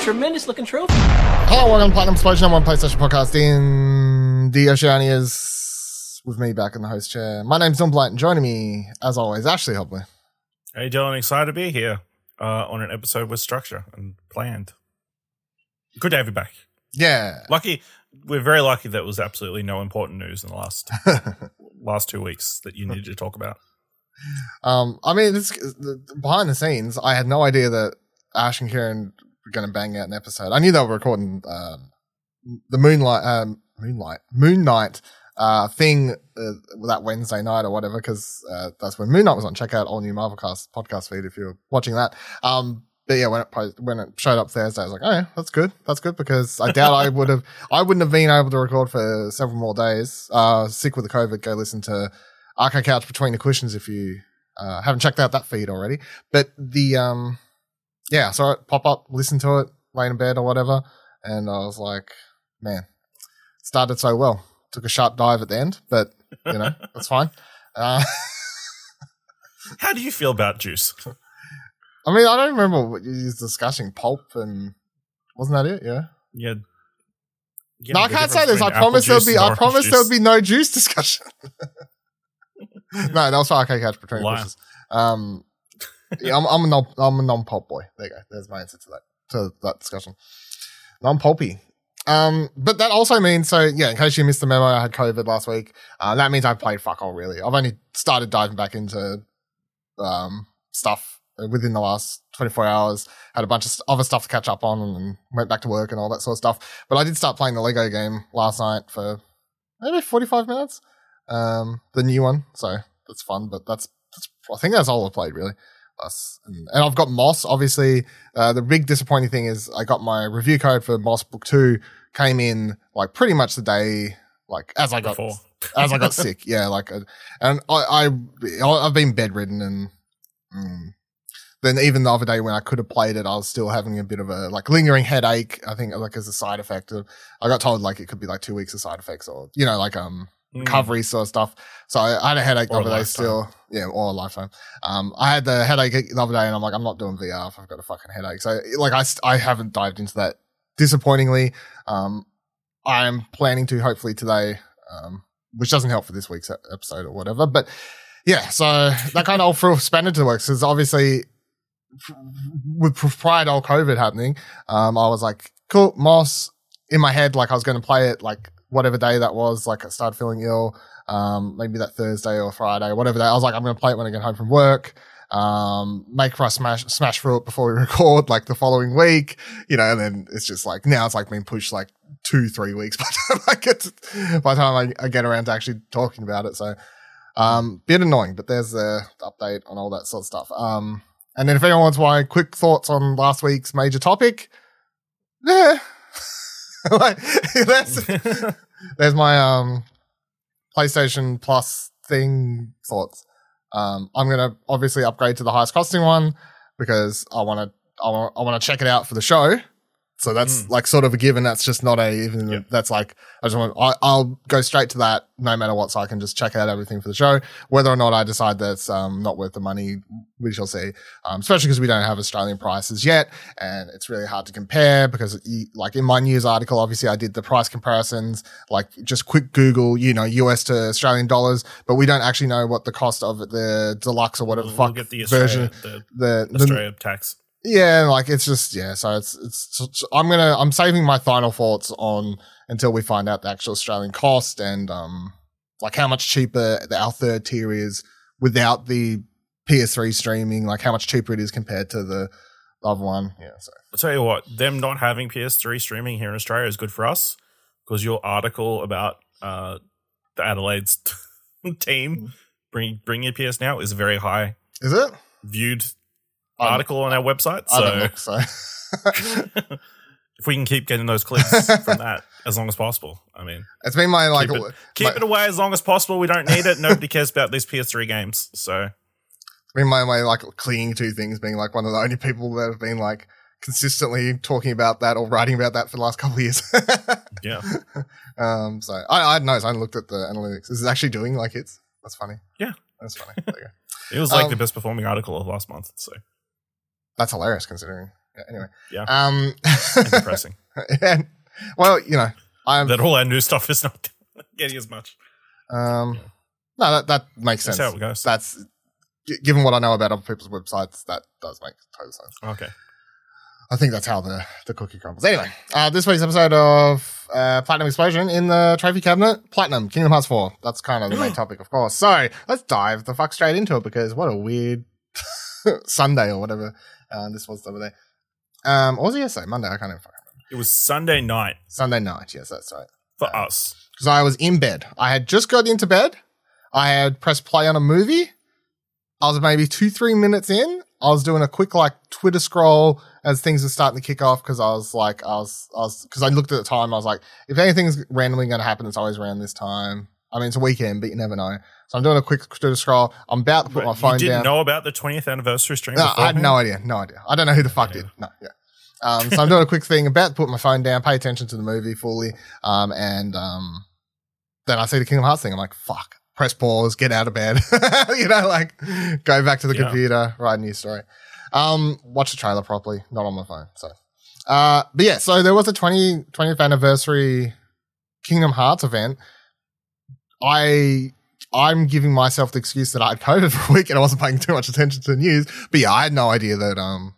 tremendous looking trophy. Hello, welcome to Platinum Explosion on one PlayStation Podcast in the Oceanias with me back in the host chair. My name's Don Blight and joining me, as always, Ashley Hobley. Hey Dylan, excited to be here uh, on an episode with structure and planned. Good to have you back. Yeah. Lucky, we're very lucky that was absolutely no important news in the last last two weeks that you needed to talk about. Um, I mean, it's, behind the scenes, I had no idea that Ash and Kieran were going to bang out an episode. I knew they were recording um, the Moonlight, um, Moonlight, Moon Knight uh, thing uh, that Wednesday night or whatever, because uh, that's when Moon Knight was on. Check out all new Marvelcast podcast feed if you're watching that. Um, but yeah, when it when it showed up Thursday, I was like, oh yeah, that's good, that's good because I doubt I would have, I wouldn't have been able to record for several more days. Uh, sick with the COVID, go listen to Arco Couch Between the Cushions if you uh, haven't checked out that feed already. But the um, yeah, so it pop up, listen to it, lay in bed or whatever, and I was like, man, started so well. Took a sharp dive at the end, but you know that's fine. Uh, How do you feel about Juice? I mean, I don't remember what you was discussing pulp and wasn't that it? Yeah. Yeah. no, I can't say this. I promise there'll be. I promise juice. there'll be no juice discussion. no, that was for okay, catch between. Um, yeah, I'm, I'm a non, I'm a non pulp boy. There you go. There's my answer to that to that discussion. Non pulpy. Um, but that also means so yeah. In case you missed the memo, I had COVID last week. Uh, that means I've played fuck all really. I've only started diving back into um stuff within the last 24 hours. Had a bunch of other stuff to catch up on, and went back to work and all that sort of stuff. But I did start playing the Lego game last night for maybe 45 minutes. Um, the new one, so that's fun. But that's, that's I think that's all I played really. Us. And, and I've got Moss. Obviously, uh, the big disappointing thing is I got my review code for Moss Book Two came in like pretty much the day like as I got Before. as I got sick. Yeah, like, uh, and I, I, I've been bedridden, and mm, then even the other day when I could have played it, I was still having a bit of a like lingering headache. I think like as a side effect of, I got told like it could be like two weeks of side effects, or you know, like um. Recovery sort of stuff. So I, I had a headache the Or a other day still. Yeah, or a lifetime. Um, I had the headache the other day, and I'm like, I'm not doing VR if I've got a fucking headache. So like, I I haven't dived into that. Disappointingly, um, I'm planning to hopefully today, um, which doesn't help for this week's episode or whatever. But yeah, so that kind of all threw a spanner the works because obviously with prior to all COVID happening, um, I was like, cool, Moss in my head, like I was going to play it like whatever day that was, like I started feeling ill, um, maybe that Thursday or Friday, whatever day. I was like, I'm going to play it when I get home from work. Um, make for us smash, smash through it before we record like the following week, you know, and then it's just like, now it's like being pushed like two, three weeks by the time I get to, by the time I, I get around to actually talking about it. So, um, bit annoying, but there's the update on all that sort of stuff. Um, and then if anyone wants my quick thoughts on last week's major topic, yeah. like, that's, there's my um PlayStation Plus thing thoughts. Um, I'm gonna obviously upgrade to the highest costing one because I want to I want I want to check it out for the show. So that's Mm. like sort of a given. That's just not a even. Yep. That's like I just want. I, I'll go straight to that no matter what, so I can just check out everything for the show. Whether or not I decide that's um, not worth the money, we shall see. Um, especially because we don't have Australian prices yet, and it's really hard to compare because, you, like in my news article, obviously I did the price comparisons, like just quick Google, you know, US to Australian dollars, but we don't actually know what the cost of the deluxe or whatever We'll, the fuck we'll get the version. The, the the Australia tax. Yeah, like it's just yeah. So it's it's. I'm gonna I'm saving my final thoughts on until we find out the actual Australian cost and um like how much cheaper our third tier is without the PS3 streaming. Like how much cheaper it is compared to the other one. Yeah. So I'll tell you what, them not having PS3 streaming here in Australia is good for us because your article about uh, the Adelaide's team bring bring your PS now is very high is it? viewed article on our website. I So look so. if we can keep getting those clicks from that as long as possible, I mean, it's been my like keep, it, my- it away as long as possible. We don't need it. Nobody cares about these PS3 games. So I mean, my, my like clinging to things being like one of the only people that have been like consistently talking about that or writing about that for the last couple of years. yeah, um, so I, I know. So I looked at the analytics. Is it actually doing like hits? That's funny. Yeah. That's funny. There you go. it was like Um, the best performing article of last month. So That's hilarious considering. Anyway. Yeah. Um, depressing. and, well, you know, I'm. that all our new stuff is not getting as much. Um, no, that that makes That's sense. how it goes. That's given what I know about other people's websites, that does make total sense. Okay. I think that's how the, the cookie crumbles. Anyway, uh, this week's episode of uh, Platinum Explosion in the trophy cabinet, Platinum, Kingdom Hearts 4. That's kind of the main topic, of course. So let's dive the fuck straight into it because what a weird Sunday or whatever uh, this was the other day. Um, what was it yesterday? Monday? I can't even fucking remember. It was Sunday night Sunday night. Yes, that's right. for us. Because I was in bed. I had just got into bed. I had pressed play on a movie. I was maybe two, three minutes in. I was doing a quick like Twitter scroll as things were starting to kick off because I was like, I was, I was, because I looked at the time. I was like, if anything's randomly going to happen, it's always around this time. I mean, it's a weekend, but you never know. So I'm doing a quick Twitter scroll. I'm about to put my But phone you didn't down. know about the 20th anniversary stream? No, I had no idea. No idea. I don't know who the fuck did. No, yeah. Um, so I'm doing a quick thing, about to put my phone down, pay attention to the movie fully. Um, and, um, then I see the Kingdom Hearts thing. I'm like, fuck, press pause, get out of bed. you know, like go back to the Yeah. computer, write a new story. Um, watch the trailer properly, not on my phone. So, uh, but yeah, so there was a 20, 20th anniversary Kingdom Hearts event. I, I'm giving myself the excuse that I had COVID for a week and I wasn't paying too much attention to the news. But yeah, I had no idea that, um,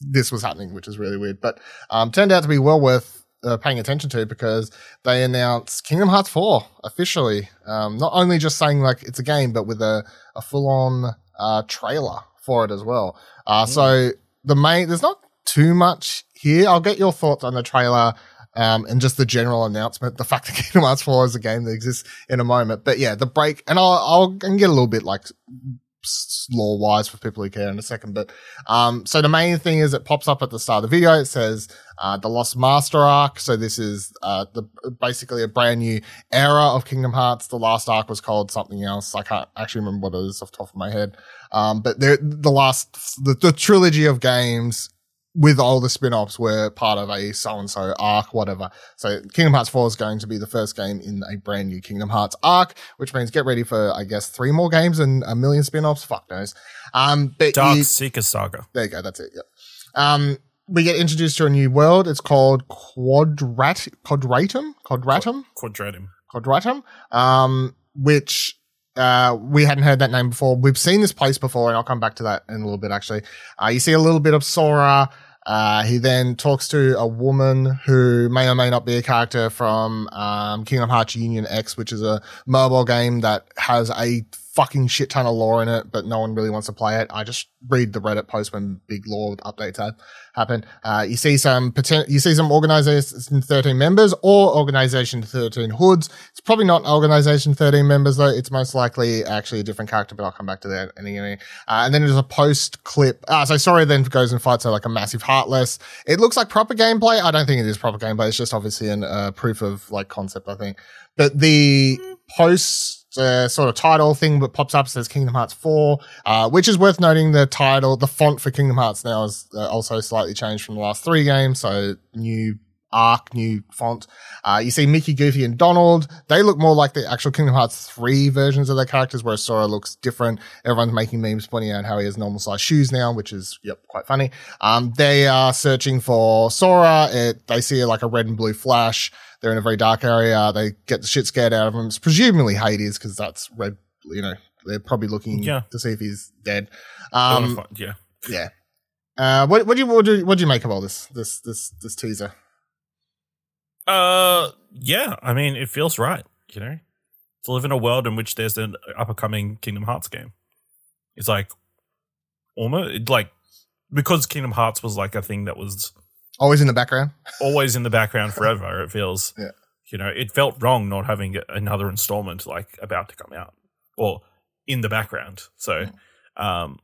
this was happening, which is really weird. But, um, turned out to be well worth uh, paying attention to because they announced Kingdom Hearts 4 officially. Um, not only just saying like it's a game, but with a, a full on, uh, trailer for it as well. Uh, so the main, there's not too much here. I'll get your thoughts on the trailer. Um, and just the general announcement, the fact that Kingdom Hearts 4 is a game that exists in a moment. But yeah, the break, and I'll, I'll can get a little bit like law wise for people who care in a second. But, um, so the main thing is it pops up at the start of the video. It says, uh, the Lost Master arc. So this is, uh, the, basically a brand new era of Kingdom Hearts. The last arc was called something else. I can't actually remember what it is off the top of my head. Um, but the last, the, the trilogy of games with all the spin-offs were part of a so-and-so arc, whatever. So Kingdom Hearts 4 is going to be the first game in a brand new Kingdom Hearts arc, which means get ready for, I guess, three more games and a million spin-offs. Fuck knows. Um, but Dark you- Seeker Saga. there you go. That's it. Yep. Um, we get introduced to a new world. It's called Quadrat, Quadratum, Quadratum, Quadratum. Quadratum, um, which uh, we hadn't heard that name before. We've seen this place before, and I'll come back to that in a little bit. Actually, uh, you see a little bit of Sora. Uh, he then talks to a woman who may or may not be a character from um, Kingdom Hearts Union X, which is a mobile game that has a fucking shit ton of lore in it, but no one really wants to play it. I just read the Reddit post when big lore updates had happen. Uh, you see some poten- you see some organization 13 members or organization 13 hoods. It's probably not organization 13 members though. It's most likely actually a different character, but I'll come back to that anyway. Uh, and then there's a post clip. Uh, so Sora then goes and fights a, like a massive Heartless. It looks like proper gameplay. I don't think it is proper gameplay. It's just obviously an uh, proof of like concept, I think. But the post uh, sort of title thing that pops up says Kingdom Hearts 4, uh, which is worth noting the title, the font for Kingdom Hearts now is uh, also slightly changed from the last three games. So new arc, new font. Uh, you see Mickey, Goofy, and Donald. They look more like the actual Kingdom Hearts 3 versions of their characters, whereas Sora looks different. Everyone's making memes pointing out how he has normal size shoes now, which is, yep, quite funny. Um, they are searching for Sora. It, they see like a red and blue flash. They're in a very dark area. They get the shit scared out of him. It's presumably Hades because that's red, you know, they're probably looking Yeah. to see if he's dead. Um, yeah. yeah. Uh, what, what do you, what do you, what do you make of all this, this, this, this teaser? Uh, yeah. I mean, it feels right. You know, to live in a world in which there's an up and coming Kingdom Hearts game. It's like almost like because Kingdom Hearts was like a thing that was Always in the background. always in the background forever. It feels, Yeah. you know, it felt wrong not having another installment like about to come out or in the background. So, um,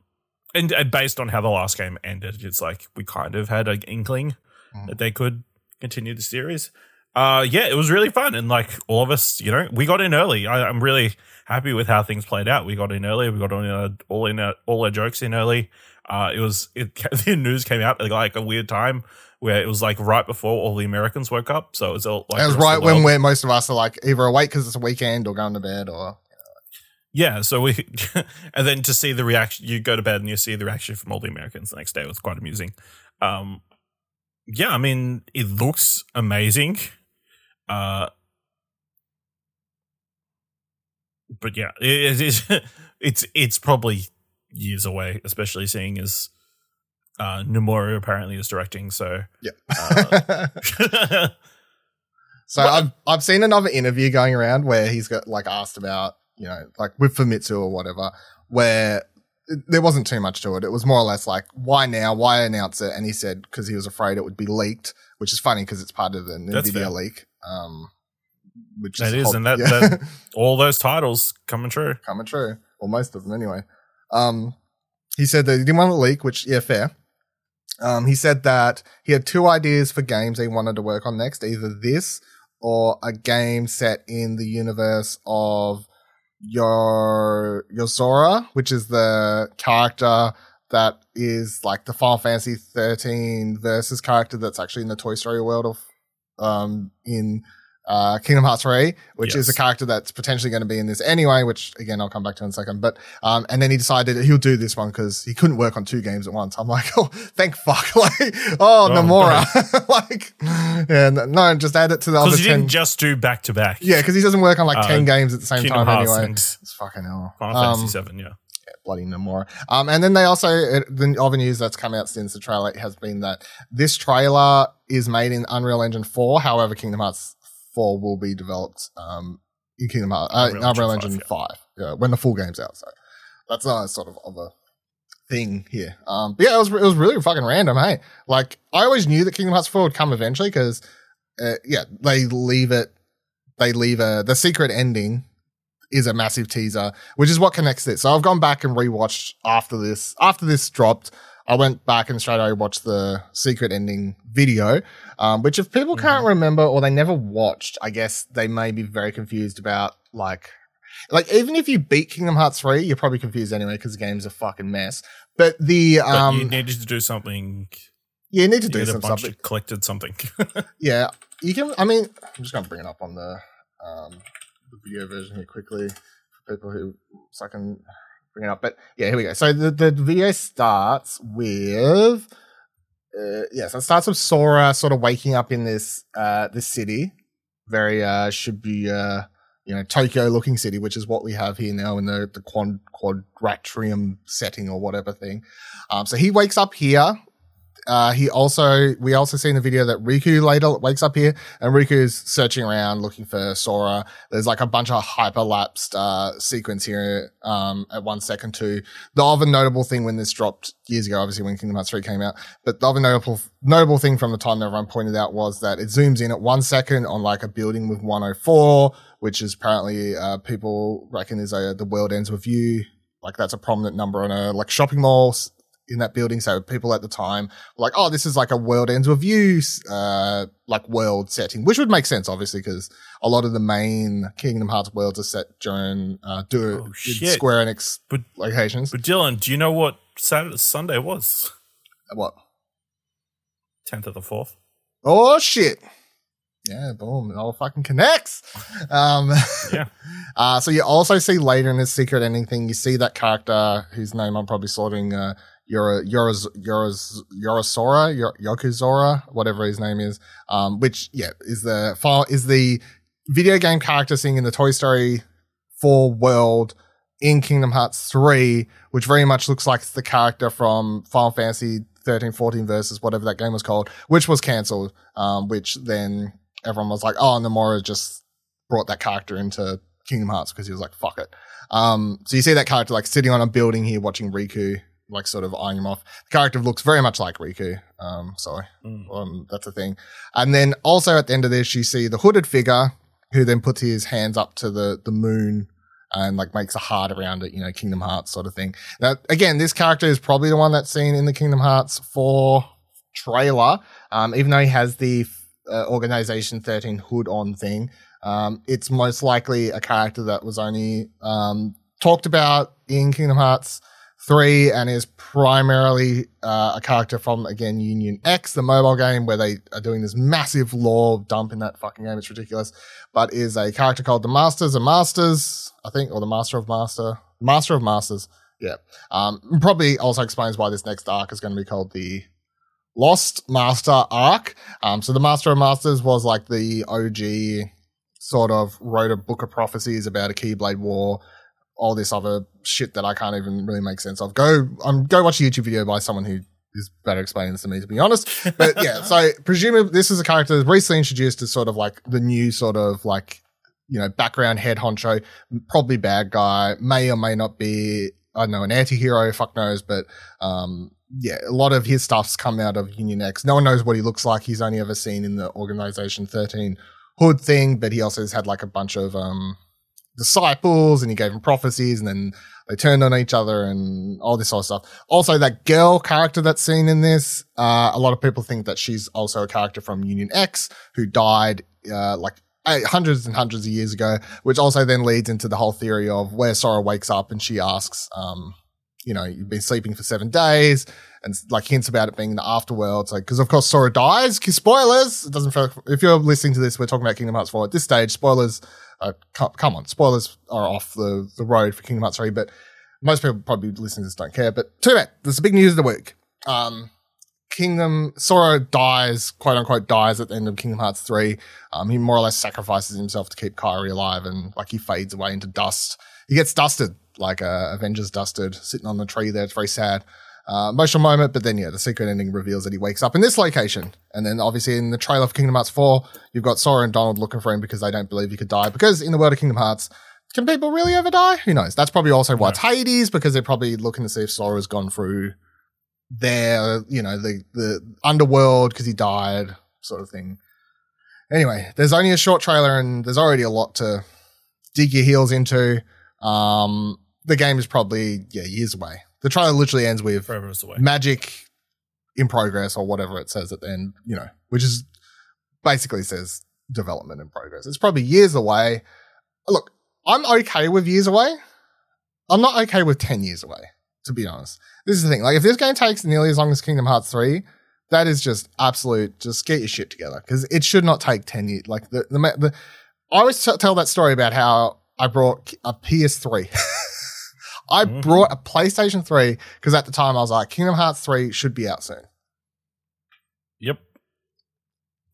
and, and based on how the last game ended, it's like we kind of had an inkling Mm. that they could continue the series. Uh, yeah, it was really fun, and like all of us, you know, we got in early. I, I'm really happy with how things played out. We got in early. We got on uh, all in uh, all our jokes in early. Uh, it was it the news came out at like a weird time where it was like right before all the Americans woke up. So it was all like That was right when we're, most of us are like either awake because it's a weekend or going to bed or. Yeah, so we, and then to see the reaction, you go to bed and you see the reaction from all the Americans the next day was quite amusing. Um, yeah, I mean, it looks amazing. Uh, but yeah, it, it is. It's it's probably years away, especially seeing as uh, Nomura apparently is directing. So Yeah. Uh, so I've I've seen another interview going around where he's got like asked about you know like with Famitsu or whatever where there wasn't too much to it. It was more or less like why now? Why announce it? And he said because he was afraid it would be leaked, which is funny because it's part of the Nvidia leak. Um, which That is, hot- and that- yeah. that- all those titles coming true. coming true, or most of them anyway. Um, he said that he didn't want to leak, which yeah, fair. Um, he said that he had two ideas for games he wanted to work on next, either this or a game set in the universe of your Yozora, which is the character that is like the Final Fantasy 13 versus character that's actually in the Toy Story world of um in uh, Kingdom Hearts 3, which is a character that's potentially going to be in this anyway, which again, I'll come back to in a second. But, um, and then he decided he'll do this one because he couldn't work on two games at once. I'm like, oh, thank fuck. like, oh, Oh, Nomura. like, yeah, no, just add it to the other Because he 10. didn't just do back to back. yeah, because he doesn't work on like Uh, 10 games at the same Kingdom time Hearts anyway. and It's fucking hell. Final Um, Fantasy Seven. Yeah. Bloody Nomura. Um, and then they also, uh, the other news that's come out since the trailer has been that this trailer is made in Unreal Engine 4. However, Kingdom Hearts 4 will be developed, um, in Kingdom Hearts, uh, Unreal Unreal, Engine Engine 5, 5, yeah, when the full game's out. So that's a sort of other thing here. Um, but yeah, it was, it was really fucking random. Hey, like I always knew that Kingdom Hearts 4 would come eventually because, uh, yeah, they leave it, they leave a, the secret ending is a massive teaser, which is what connects it. So I've gone back and rewatched after this. After this dropped, I went back and straight away watched the secret ending video, um, which if people can't remember or they never watched, I guess they may be very confused about like, like even if you beat Kingdom Hearts 3, you're probably confused anyway because the game's a fucking mess. But the, But um, you needed to do something. Yeah, you need to You do some stuff. collected something. Yeah, you can. I mean, I'm just going to bring it up on the um, the video version here quickly for people who so I can bring it up. But yeah, here we go. So the the video starts with uh, yeah, so it starts with Sora sort of waking up in this uh this city, very uh should be uh you know Tokyo looking city, which is what we have here now in the the quad, quadratrium setting or whatever thing. Um, so he wakes up here. Uh, he also, we also see in the video that Riku later wakes up here and Riku's searching around looking for Sora. There's like a bunch of hyperlapsed, uh, sequence here, um, at one second too. The other notable thing when this dropped years ago, obviously when Kingdom Hearts 3 came out, but the other notable, notable thing from the time that everyone pointed out was that it zooms in at one second on like a building with 104, which is apparently, uh, people reckon is a, the world ends with you. Like that's a prominent number on a like shopping mall in that building. So people at the time were like, oh, this is like a world ends with you, uh, like world setting, which would make sense, obviously, because a lot of the main Kingdom Hearts worlds are set during, uh, do Oh. Square Enix But- locations. but Dylan, do you know what Saturday Sunday was? what? Tenth of the fourth. Oh shit. Yeah, boom. It all fucking connects. Um, Yeah. uh, so you also see later in this secret ending thing, you see that character whose name I'm probably slaughtering, uh, Yora's, Yorosora, Yor- Yokuzora, whatever his name is. Um, which, yeah, is the file, is the video game character singing in the Toy Story 4 world in Kingdom Hearts 3, which very much looks like the character from Final Fantasy 13, 14 versus whatever that game was called, which was cancelled. Um, which then everyone was like, oh, Nomura just brought that character into Kingdom Hearts because he was like, fuck it. Um, so you see that character like sitting on a building here watching Riku, like sort of eyeing him off. The character looks very much like Riku. Um, sorry. Mm. Um, that's a thing. And then also at the end of this, you see the hooded figure who then puts his hands up to the, the moon and like makes a heart around it, you know, Kingdom Hearts sort of thing. Now, again, this character is probably the one that's seen in the Kingdom Hearts 4 trailer. Um, even though he has the uh, Organization 13 hood on thing, um, it's most likely a character that was only um, talked about in Kingdom Hearts 3 and is primarily uh, a character from, again, Union X, the mobile game, where they are doing this massive lore dump in that fucking game. It's ridiculous. But is a character called the Masters of Masters, I think, or the Master of Master, Master of Masters. Yeah. Um, probably also explains why this next arc is going to be called the Lost Master arc. Um, so the Master of Masters was like the OG sort of wrote a book of prophecies about a Keyblade War, all this other shit that I can't even really make sense of. Go, um, go watch a YouTube video by someone who is better explaining this than me, to be honest. But yeah, so presumably this is a character that's recently introduced as sort of like the new sort of like, you know, background head honcho, probably bad guy, may or may not be, I don't know, an anti-hero, fuck knows, but, um, yeah, a lot of his stuff's come out of Union X. No one knows what he looks like. He's only ever seen in the Organization 13 hood thing, but he also has had like a bunch of, um, disciples and he gave them prophecies and then they turned on each other and all this sort of stuff. Also, that girl character that's seen in this, uh, a lot of people think that she's also a character from Union X who died, uh, like hundreds and hundreds of years ago, which also then leads into the whole theory of where Sora wakes up and she asks, um, you know, you've been sleeping for seven days and like hints about it being the afterworld. So, cause of course Sora dies. Spoilers. It doesn't feel, if you're listening to this, we're talking about Kingdom Hearts 4 at this stage. Spoilers uh, come on, spoilers are off the, the road for Kingdom Hearts 3, but most people probably listening to this don't care. But too bad. There's a big news of the week. Um, Kingdom Sora dies, quote unquote, dies at the end of Kingdom Hearts 3. Um, he more or less sacrifices himself to keep Kairi alive and like he fades away into dust. He gets dusted, like uh, Avengers dusted, sitting on the tree there. It's very sad. Uh, emotional moment, but then yeah, the secret ending reveals that he wakes up in this location. And then obviously in the trailer for Kingdom Hearts 4, you've got Sora and Donald looking for him because they don't believe he could die. Because in the world of Kingdom Hearts, can people really ever die? Who knows? That's probably also why it's Hades, because they're probably looking to see if Sora's gone through their, you know, the, the underworld because he died, sort of thing. Anyway, there's only a short trailer and there's already a lot to dig your heels into. Um, the game is probably, yeah, years away. The trailer literally ends with magic in progress or whatever it says at the end, you know, which is basically says development in progress. It's probably years away. Look, I'm okay with years away. I'm not okay with 10 years away, to be honest. This is the thing. Like, if this game takes nearly as long as Kingdom Hearts 3, that is just absolute, just get your shit together because it should not take 10 years. Like, the, the, the I always t- tell that story about how I brought a uh, PS3. I mm-hmm. brought a PlayStation 3 because at the time I was like, Kingdom Hearts 3 should be out soon. Yep.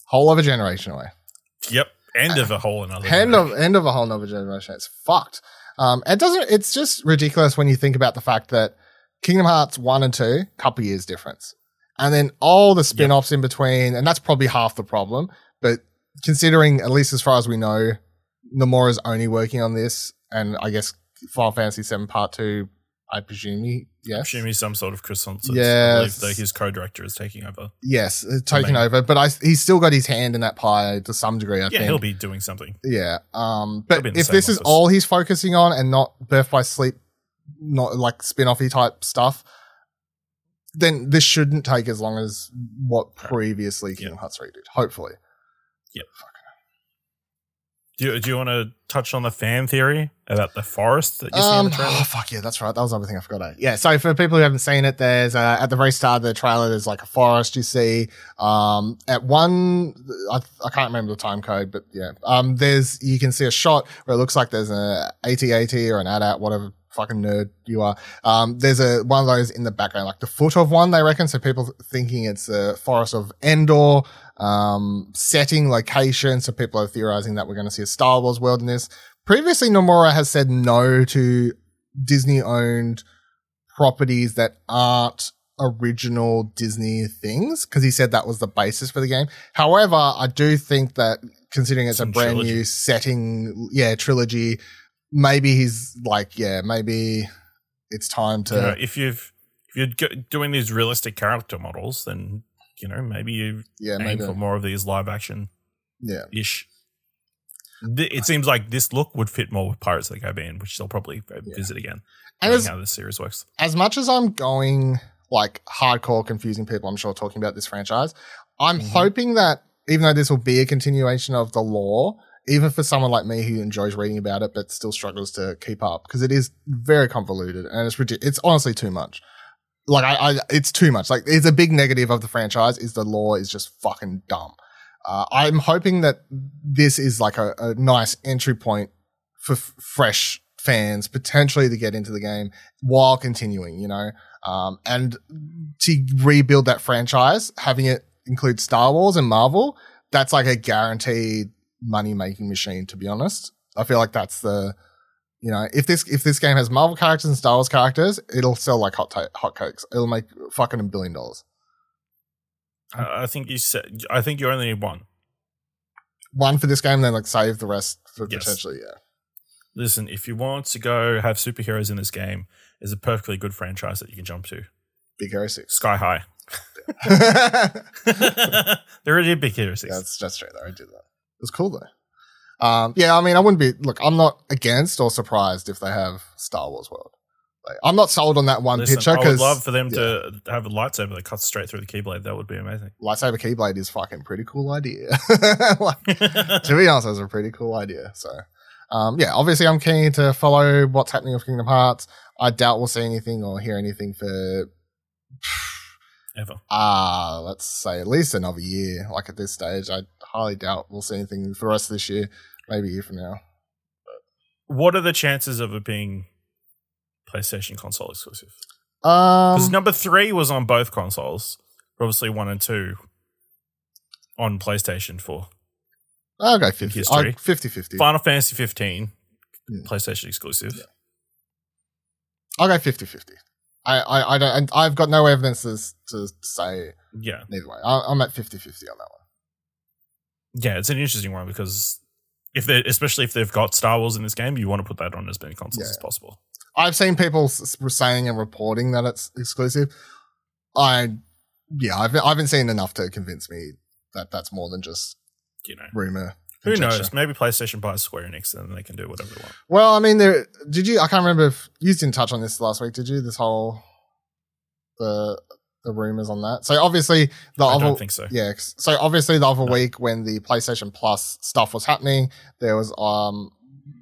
Whole of a generation away. Yep. End of a whole another. End of end of a whole another generation. It's fucked. Um, it doesn't. It's just ridiculous when you think about the fact that Kingdom Hearts one and two, couple years difference, and then all the spin-offs yep. in between, and that's probably half the problem. But considering, at least as far as we know, Nomura's only working on this, and I guess Final Fantasy VII Part Two. I presume he, yes. I presume he's some sort of consultant. Yeah, his co-director is taking over. Yes, uh, taking over, but I, he's still got his hand in that pie to some degree. I yeah, think. he'll be doing something. Yeah, um, but if this office. is all he's focusing on and not Birth by Sleep, not like spin-offy type stuff, then this shouldn't take as long as what previously Kingdom yep. Hearts 3 did. Hopefully. Yep. Do you, do you want to touch on the fan theory about the forest that you see um, in the trailer? Oh, fuck yeah, that's right. That was the other thing I forgot. Yeah, so for people who haven't seen it, there's uh, at the very start of the trailer, there's like a forest you see. Um, at one, I, I can't remember the time code, but yeah, um, there's you can see a shot where it looks like there's an AT-AT or an AT-AT, whatever fucking nerd you are. Um, there's a one of those in the background, like the foot of one, they reckon. So people thinking it's a forest of Endor um, setting, location. So people are theorizing that we're going to see a Star Wars world in this. Previously, Nomura has said no to Disney owned properties that aren't original Disney things because he said that was the basis for the game. However, I do think that considering it's Some a brand trilogy. new setting, yeah, trilogy, maybe he's like, yeah, maybe it's time to. You know, if you've if you're doing these realistic character models, then you know, maybe you yeah, aim maybe. for more of these live action yeah ish. It seems like this look would fit more with Pirates of the Caribbean, which they'll probably visit again. And as, how this series works. As much as I'm going like hardcore confusing people, I'm sure talking about this franchise, I'm mm-hmm. hoping that even though this will be a continuation of the lore, even for someone like me who enjoys reading about it but still struggles to keep up because it is very convoluted and it's it's honestly too much like I, I, it's too much. Like it's a big negative of the franchise is the lore is just fucking dumb. Uh, I'm hoping that this is like a, a nice entry point for f- fresh fans potentially to get into the game while continuing, you know, um, and to rebuild that franchise, having it include Star Wars and Marvel, that's like a guaranteed money making machine. To be honest, I feel like that's the, you know, if this if this game has Marvel characters and Star Wars characters, it'll sell like hot t- hot cakes. It'll make fucking a billion dollars. I I think you said. I think you only need one. One for this game, then like save the rest for Yes. potentially. Yeah, Listen, if you want to go have superheroes in this game, there's a perfectly good franchise that you can jump to. Big Hero Six. Sky High. there already a Big Hero 6. that's straight though. I did that. It was cool though. Um, yeah, I mean, I wouldn't be. Look, I'm not against or surprised if they have Star Wars World. Like, I'm not sold on that one Listen, picture I would love for them to have a lightsaber that cuts straight through the keyblade. That would be amazing. lightsaber keyblade is fucking pretty cool idea. like, to be honest, it's a pretty cool idea. So, um, yeah, obviously, I'm keen to follow what's happening with Kingdom Hearts. I doubt we'll see anything or hear anything for, Ever. uh, let's say at least another year. Like at this stage, I highly doubt we'll see anything for the rest of this year, maybe a year from now. What are the chances of it being PlayStation console exclusive? Because Um, number three was on both consoles, obviously one and two on PlayStation 4. I'll go 50. history. 50 50. Final Fantasy 15, Hmm. PlayStation exclusive. Yeah. I'll go 50 50. I, I, I don't, and I've got no evidence to, to say Yeah. neither way. I, I'm at 50 50 on that one. Yeah, it's an interesting one because if they especially if they've got Star Wars in this game, you want to put that on as many consoles Yeah. as possible. I've seen people saying and reporting that it's exclusive. I, yeah, I've, I haven't seen enough to convince me that that's more than just You know. rumor. Who conjecture. knows? Maybe PlayStation buys Square Enix and then they can do whatever they want. Well, I mean, there. Did you? I can't remember if you didn't touch on this last week. Did you? This whole the the rumors on that. So obviously the I other. don't think so. Yeah. So obviously the other No. week when the PlayStation Plus stuff was happening, there was um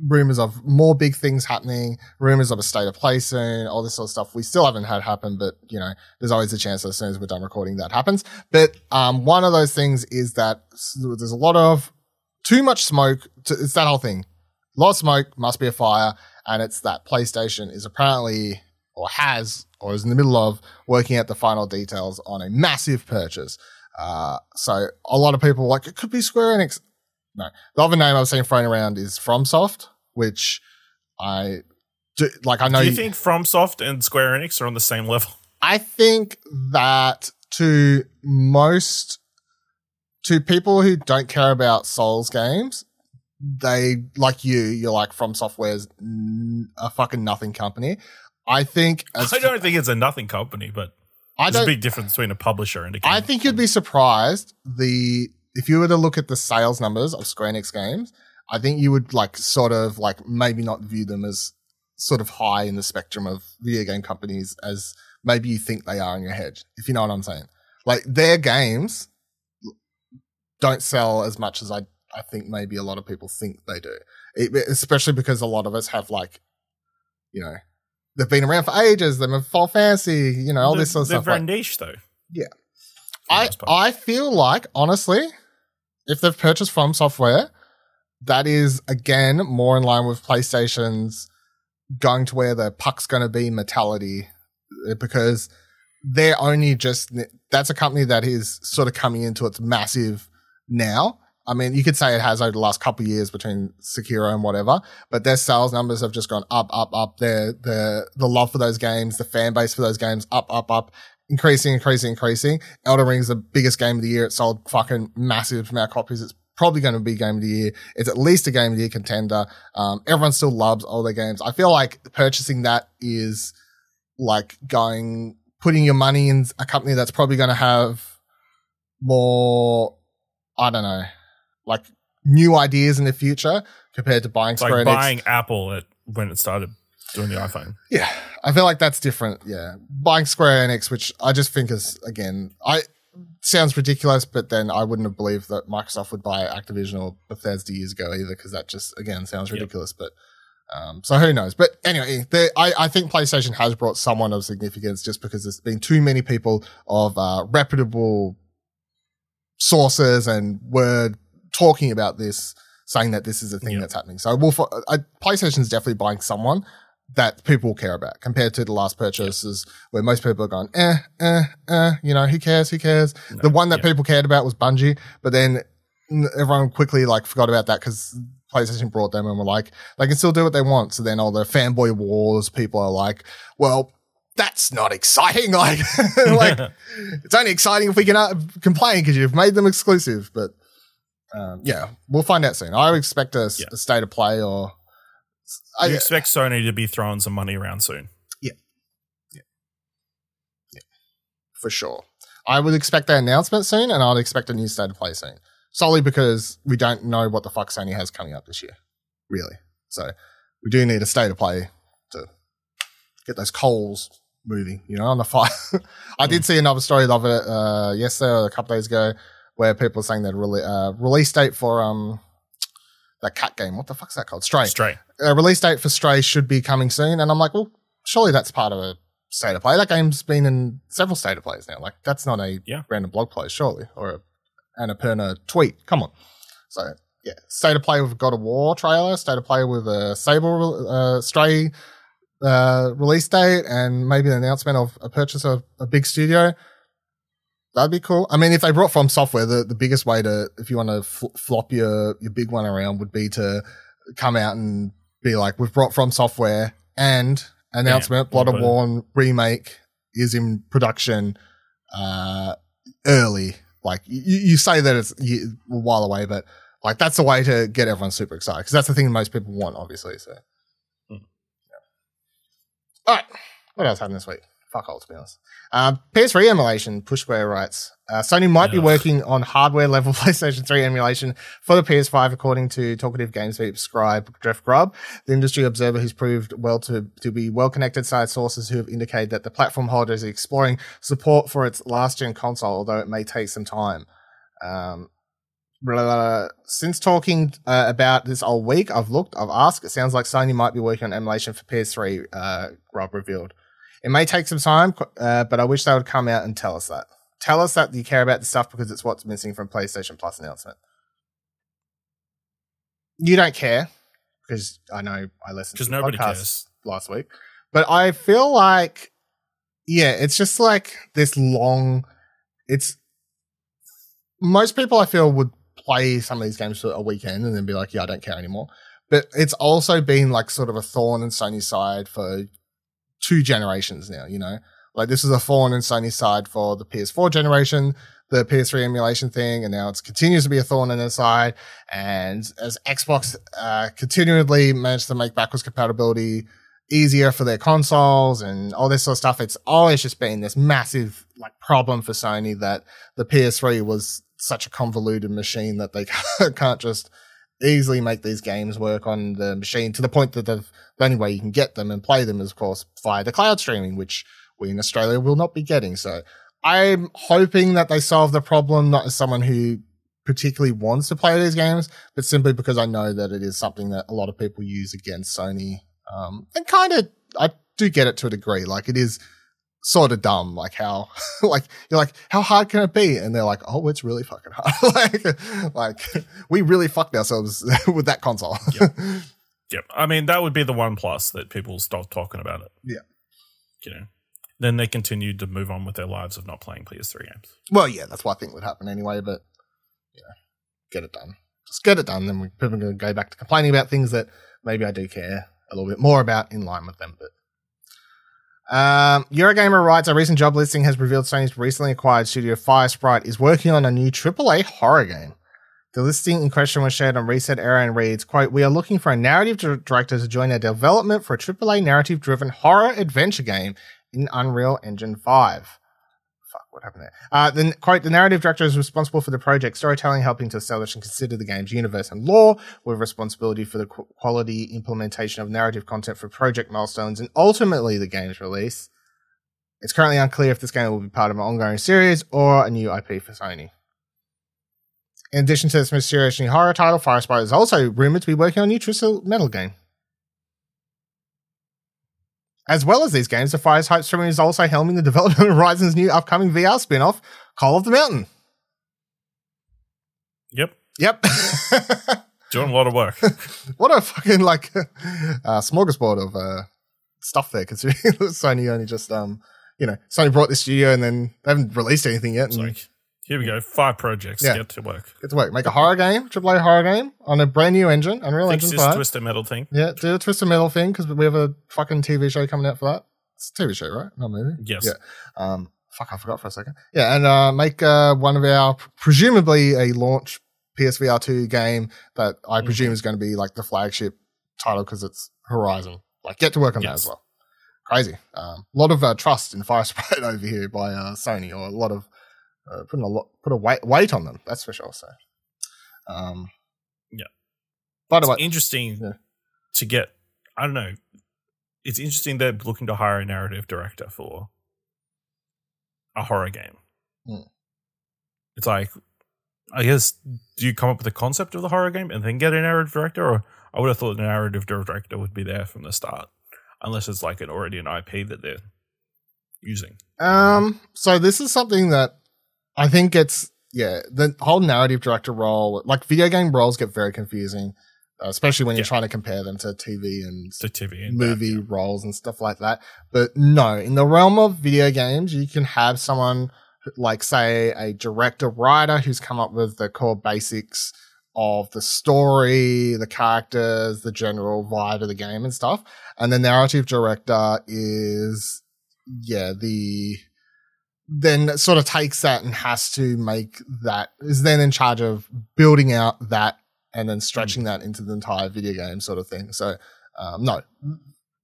rumors of more big things happening, rumors of a state of play soon, all this sort of stuff. We still haven't had happen, but you know, there's always a chance that as soon as we're done recording that happens. But um one of those things is that there's a lot of too much smoke. To, it's that whole thing. A lot of smoke must be a fire, and it's that PlayStation is apparently or has or is in the middle of working out the final details on a massive purchase. Uh, so a lot of people are like it could be Square Enix. No, the other name I've seen thrown around is FromSoft, which I do, like. I know Do you think FromSoft and Square Enix are on the same level? I think that to most to people who don't care about Souls games, they like you. You're like FromSoftware's n- a fucking nothing company. I think as I don't think it's a nothing company, but I there's a big difference between a publisher and a game. I think you'd be surprised the if you were to look at the sales numbers of Square Enix games. I think you would like sort of like maybe not view them as sort of high in the spectrum of video game companies as maybe you think they are in your head. If you know what I'm saying, like their games don't sell as much as I I think maybe a lot of people think they do. It, especially because a lot of us have like, you know, they've been around for ages. They're Final Fantasy, you know, all they're, this sort of they're stuff. very like- niche though. Yeah. I. I feel like honestly, if they've purchased FromSoftware, that is again more in line with PlayStation's going to where the puck's going to be mentality uh, because they're only just that's a company that is sort of coming into its massive now. I mean, you could say it has over the last couple of years between Sekiro and whatever, but their sales numbers have just gone up, up, up. Their the the love for those games, the fan base for those games, up, up, up, increasing, increasing, increasing. Elden Ring is the biggest game of the year. It sold fucking massive amount of copies. It's probably going to be game of the year. It's at least a game of the year contender. Um, everyone still loves all their games. I feel like purchasing that is like going putting your money in a company that's probably going to have more. I don't know, like new ideas in the future compared to buying Square like Enix. buying Apple at when it started doing the iPhone. Yeah, I feel like that's different. Yeah, buying Square Enix, which I just think is again, I sounds ridiculous, but then I wouldn't have believed that Microsoft would buy Activision or Bethesda years ago either, because that just again sounds Yep. ridiculous. But um, so who knows? But anyway, the, I I think PlayStation has brought someone of significance just because there's been too many people of uh, reputable sources and word talking about this saying that this is a thing Yeah. that's happening. So we'll, fo- uh, PlayStation's definitely buying someone that people will care about compared to the last purchases where most people are going, eh, eh, eh, you know, who cares? Who cares? the one that yeah. people cared about was Bungie, but then everyone quickly like forgot about that because PlayStation brought them and were like, they can still do what they want. So then all the fanboy wars, people are like, well, that's not exciting. Like, like it's only exciting if we can uh, complain because you've made them exclusive. But um, yeah, we'll find out soon. I expect a, Yeah. a state of play or I, you expect Sony to be throwing some money around soon. Yeah. Yeah. Yeah. For sure. I would expect that announcement soon, and I'd expect a new state of play soon. Solely because we don't know what the fuck Sony has coming up this year, really. So we do need a state of play to get those coals moving, you know, on the fire. I did see another story of it uh, yesterday or a couple days ago, where people are saying that rele- uh, release date for um that cat game. What the fuck's that called? Stray Straight. a release date for Stray should be coming soon. And I'm like, well, surely that's part of a state of play. That game's been in several state of plays now. Like, that's not a Yeah. random blog post, surely, or a Annapurna tweet. Come on. So, yeah, state of play with God of War trailer, state of play with a Sable uh, Stray uh, release date, and maybe an announcement of a purchase of a big studio. That'd be cool. I mean, if they brought FromSoftware, the, the biggest way to, if you want to fl- flop your, your big one around would be to come out and be like, we've brought FromSoftware and announcement, Yeah, Bloodborne remake is in production, uh, early. Like you, you say that it's a while away, but like that's a way to get everyone super excited because that's the thing most people want, obviously. So, Hmm. yeah. all right, what else happened this week? Fuck all, to be honest. Uh, PS3 emulation, Push Square writes. Uh, Sony might be working on hardware level PlayStation 3 emulation for the PS5, according to talkative GamesBeat scribe Jeff Grubb, the industry observer who's proved well to, to be well connected side sources who have indicated that the platform holder is exploring support for its last gen console, although it may take some time. Um, since talking uh, about this all week, I've looked, I've asked. It sounds like Sony might be working on emulation for PS3. Uh, Rob revealed. It may take some time, uh, but I wish they would come out and tell us that. Tell us that you care about the stuff because it's what's missing from PlayStation Plus announcement. You don't care because I know I listened to Because the nobody podcast cares. last week, but I feel like, yeah, it's just like this long. It's most people I feel would play some of these games for a weekend and then be like, yeah, I don't care anymore. But it's also been like sort of a thorn in Sony's side for two generations now, you know? Like this is a thorn in Sony's side for the PS4 generation, the PS3 emulation thing, and now it continues to be a thorn in their side. And as Xbox uh, continually managed to make backwards compatibility easier for their consoles and all this sort of stuff, it's always just been this massive like problem for Sony that the PS3 was such a convoluted machine that they can't just easily make these games work on the machine to the point that the only way you can get them and play them is of course via the cloud streaming, which we in Australia will not be getting. So I'm hoping that they solve the problem, not as someone who particularly wants to play these games, but simply because I know that it is something that a lot of people use against Sony. Um, and kind of, I do get it to a degree. Like it is sort of dumb, like how, like you're like, how hard can it be? And they're like, oh, it's really fucking hard. like, like we really fucked ourselves with that console. Yep. I mean, that would be the one plus that people stop talking about it. Yeah. You know, then they continued to move on with their lives of not playing PS3 games. Well, yeah, that's what I think would happen anyway, but you know, get it done. Just get it done, then we people are going to go back to complaining about things that maybe I do care a little bit more about in line with them. But um, Eurogamer writes a recent job listing has revealed Sony's recently acquired studio Firesprite is working on a new AAA horror game. The listing in question was shared on Reset Era and reads, quote, We are looking for a narrative director to join our development for a AAA narrative driven horror adventure game in Unreal Engine 5 fuck, what happened there? Uh, the quote: The narrative director is responsible for the project storytelling, helping to establish and consider the game's universe and lore, with responsibility for the qu- quality implementation of narrative content for project milestones and ultimately the game's release. It's currently unclear if this game will be part of an ongoing series or a new IP for Sony. In addition to this mysterious new horror title, Firesprite is also rumored to be working on a new Twisted Metal game. As well as these games, the Firesprite Streaming is also helming the development of Horizon's new upcoming VR spin off, Call of the Mountain. Yep. Yep. Doing a lot of work. what a fucking like uh, smorgasbord of uh, stuff there. Considering Sony only just um, you know, Sony brought this studio and then they haven't released anything yet. And like, here we go. Five projects. Yeah. Get to work. get to work, make a horror game, AAA horror game on a brand new engine, Unreal Fix Engine Five. twisted metal thing. Yeah, do a Twisted Metal thing because we have a fucking TV show coming out for that. It's a TV show, right? Not a movie. Yes. Yeah. Um, fuck, I forgot for a second. Yeah, and uh, make uh, one of our presumably a launch PSVR two game that I Mm-hmm. presume is going to be like the flagship title because it's Horizon. Like, get to work on that as well. Crazy. A um, lot of uh, trust in Firesprite over here by uh, Sony, or a lot of uh, putting a lot put a weight weight on them. That's for sure. So, um, Yeah. By the It's way, interesting Yeah. to get. I don't know. It's interesting they're looking to hire a narrative director for a horror game. Hmm. It's like, I guess, do you come up with the concept of the horror game and then get a narrative director, or I would have thought the narrative director would be there from the start, unless it's like an already an IP that they're using. Um, so this is something that I think it's yeah, the whole narrative director role, like video game roles get very confusing, uh, especially when you're Yeah. trying to compare them to TV and To TV and movie that, roles and stuff like that. But no, in the realm of video games, you can have someone like say a director writer who's come up with the core basics of the story, the characters, the general vibe of the game and stuff. And the narrative director is yeah, the then sort of takes that and has to make that is then in charge of building out that and then stretching that into the entire video game sort of thing. So um, no,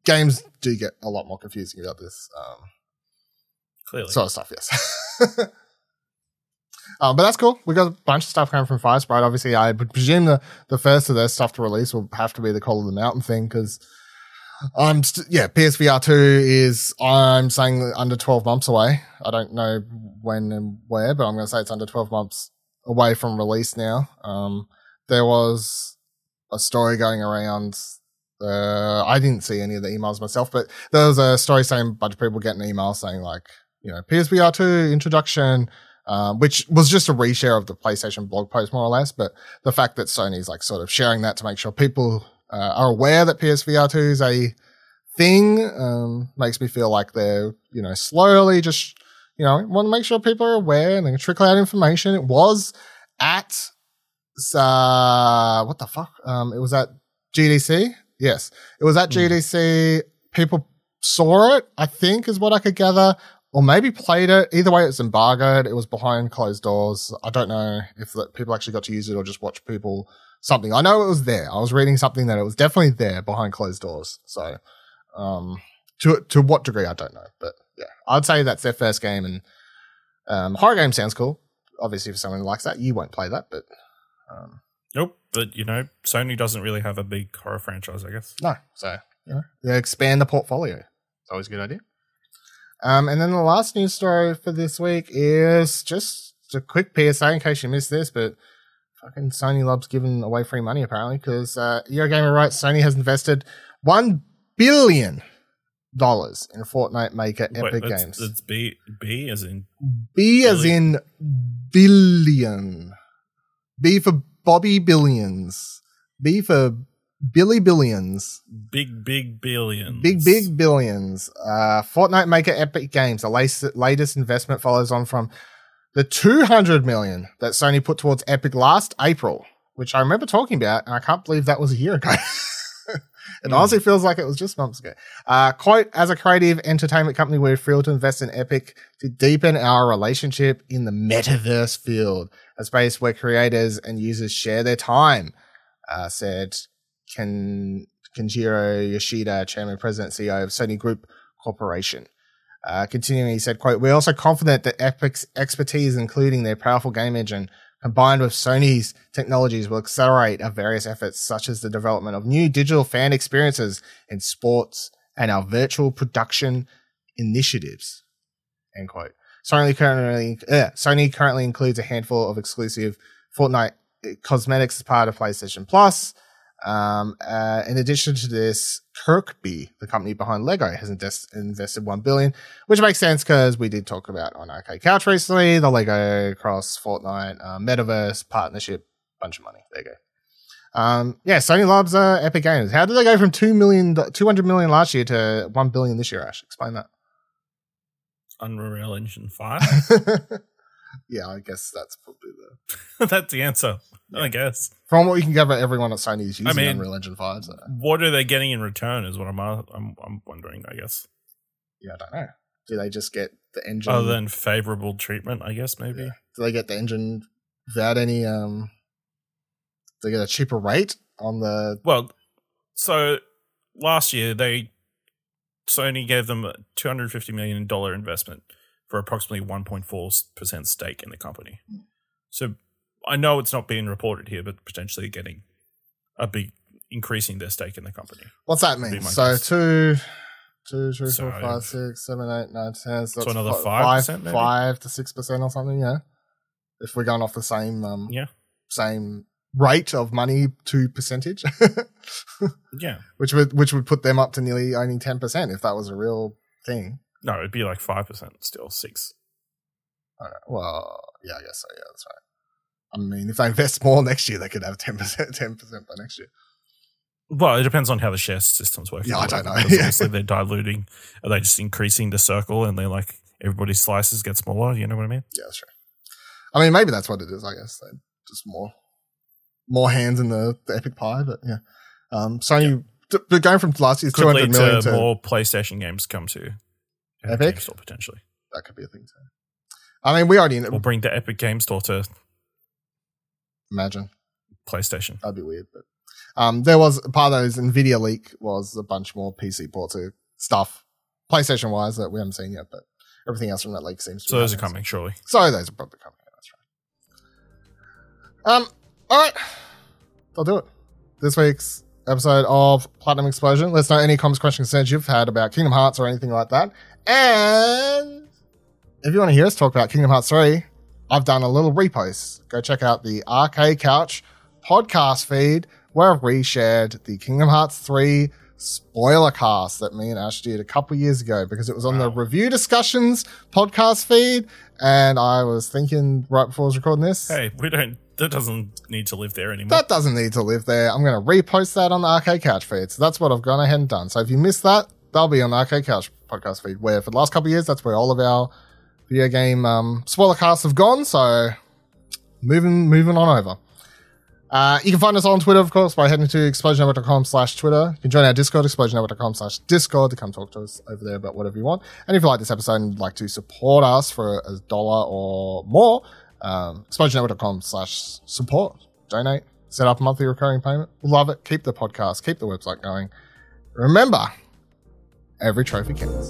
games do get a lot more confusing about this um, clearly. sort of stuff. Yes. Um, but that's cool. We got a bunch of stuff coming from Firesprite. Obviously, I would presume the, the first of their stuff to release will have to be the Call of the Mountain thing because, um, st- yeah, PSVR two is I'm saying under twelve months away. I don't know when and where, but I'm going to say it's under twelve months away from release now. Um, there was a story going around. Uh, I didn't see any of the emails myself, but there was a story saying a bunch of people getting emails saying like, you know, PSVR two introduction um, which was just a reshare of the PlayStation blog post, more or less. But the fact that Sony's like sort of sharing that to make sure people uh, are aware that PSVR 2 is a thing um, makes me feel like they're, you know, slowly just, you know, want to make sure people are aware and they can trickle out information. It was at, uh, what the fuck? Um, it was at GDC. Yes, it was at Hmm. GDC. People saw it, I think, is what I could gather or maybe played it. Either way, it's embargoed. It was behind closed doors. I don't know if the, people actually got to use it or just watch people something. I know it was there. I was reading something that it was definitely there behind closed doors. So, um, to to what degree I don't know, but yeah, I'd say that's their first game. And um, horror game sounds cool. Obviously, for someone who likes that, you won't play that, but um, nope. But you know, Sony doesn't really have a big horror franchise. I guess. no. So you know, they expand the portfolio. It's always a good idea. Um, and then the last news story for this week is just a quick PSA in case you missed this, but fucking Sony loves giving away free money apparently because uh, Eurogamer writes Sony has invested one billion dollars in Fortnite maker Epic that's, Games. That's B B as in B as in billion. B for Bobby Billions. B for Billy Billions. big big billions. Big, big billions. Uh, Fortnite maker Epic Games, the latest, latest investment follows on from the 200 million that Sony put towards Epic last April, which I remember talking about, and I can't believe that was a year ago. it Hmm. honestly feels like it was just months ago. Uh, quote, as a creative entertainment company, we're thrilled to invest in Epic to deepen our relationship in the metaverse field, a space where creators and users share their time, uh, said Ken, Kenjiro Yoshida, chairman, president, CEO of Sony Group Corporation. Uh, continuing, he said, quote, we're also confident that Epic's expertise, including their powerful game engine, combined with Sony's technologies will accelerate our various efforts, such as the development of new digital fan experiences in sports and our virtual production initiatives. End quote. Sony currently, uh, Sony currently includes a handful of exclusive Fortnite cosmetics as part of PlayStation Plus. Um, uh, in addition to this, Kirkbi, the company behind Lego, has invest- invested one billion, which makes sense because we did talk about on Arcade Couch recently the Lego Cross Fortnite uh, Metaverse partnership, bunch of money. There you go. Um, yeah, Sony loves uh, Epic Games. How did they go from two million, two hundred million last year to one billion this year? Ash, explain that. Unreal Engine Five. yeah, I guess that's probably the that's the answer. I guess. from what we can gather. Everyone at Sony is using mean- Unreal Engine Five. So What are they getting in return? Is what I'm I'm, I'm wondering. I guess. yeah, I don't know. Do they just get the engine? Other than favorable treatment, I guess maybe. Yeah. do they get the engine without any? Um, do they get a cheaper rate on the? Well, so last year they Sony gave them a two hundred fifty million dollar investment for approximately one point four percent stake in the company. So I know it's not being reported here, but potentially getting a big increasing their stake in the company. What's that mean? So guess. two, two, three, So- four, five, six, seven, eight, nine, ten. So, So another fi- 5% maybe? five to six percent or something. Yeah, if we're going off the same, um, Yeah. same rate of money to percentage, Yeah. which would which would put them up to nearly owning ten percent if that was a real thing. No, it'd be like five percent still, six. I don't know. Well, yeah, I guess so. Yeah, that's right. I mean, if they invest more next year, they could have ten percent, ten percent by next year. Well, it depends on how the share systems work. Yeah, I don't know. Yeah. Obviously, they're diluting. Are they just increasing the circle and they're like everybody's slices get smaller? You know what I mean? Yeah, that's true. I mean, maybe that's what it is. I guess they just more more hands in the, the epic pie. But yeah, um, Sony. t- But going from last year's two hundred to to more PlayStation games come to Epic? Game Store potentially. that could be a thing too. I mean, we already know. We'll bring the Epic Game Store to imagine PlayStation. that'd be weird, but um, there was part of those Nvidia leak was a bunch more PC ports of stuff, PlayStation wise that we haven't seen yet, but everything else from that leak seems. to So those are coming surely. So those are probably coming. Yeah, that's right. Um. All right, I'll do it. This week's episode of Platinum Explosion. Let's know any comments, questions, concerns you've had about Kingdom Hearts or anything like that. And if you want to hear us talk about Kingdom Hearts 3, I've done a little repost. Go check out the Arcade Couch podcast feed where we shared the Kingdom Hearts 3 spoiler cast that me and Ash did a couple years ago because it was on the review discussions podcast feed. And I was thinking right before I was recording this, Hey, we don't. That doesn't need to live there anymore. that doesn't need to live there. I'm going to repost that on the Arcade Couch feed. So that's what I've gone ahead and done. So if you missed that, that'll be on the Arcade Couch podcast feed, where for the last couple of years, that's where all of our video game um, spoiler casts have gone. So moving moving on over. Uh, you can find us on Twitter, of course, by heading to explosionnetwork.com slash Twitter. You can join our Discord, explosionnetwork.com slash Discord to come talk to us over there about whatever you want. And if you like this episode and would like to support us for a dollar or more, um, explosionnetwork.com slash support. Donate, set up a monthly recurring payment. Love it. Keep the podcast, keep the website going. Remember, every trophy counts.